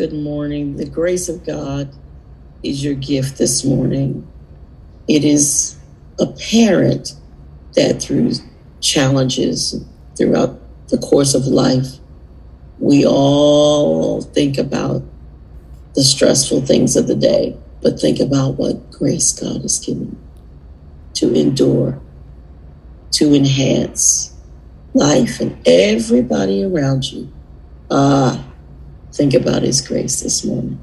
good morning. The grace of God is your gift this morning. It is apparent that through challenges throughout the course of life, we all think about the stressful things of the day, but think about what grace God has given to endure, to enhance life and everybody around you. Ah, think about His grace this morning.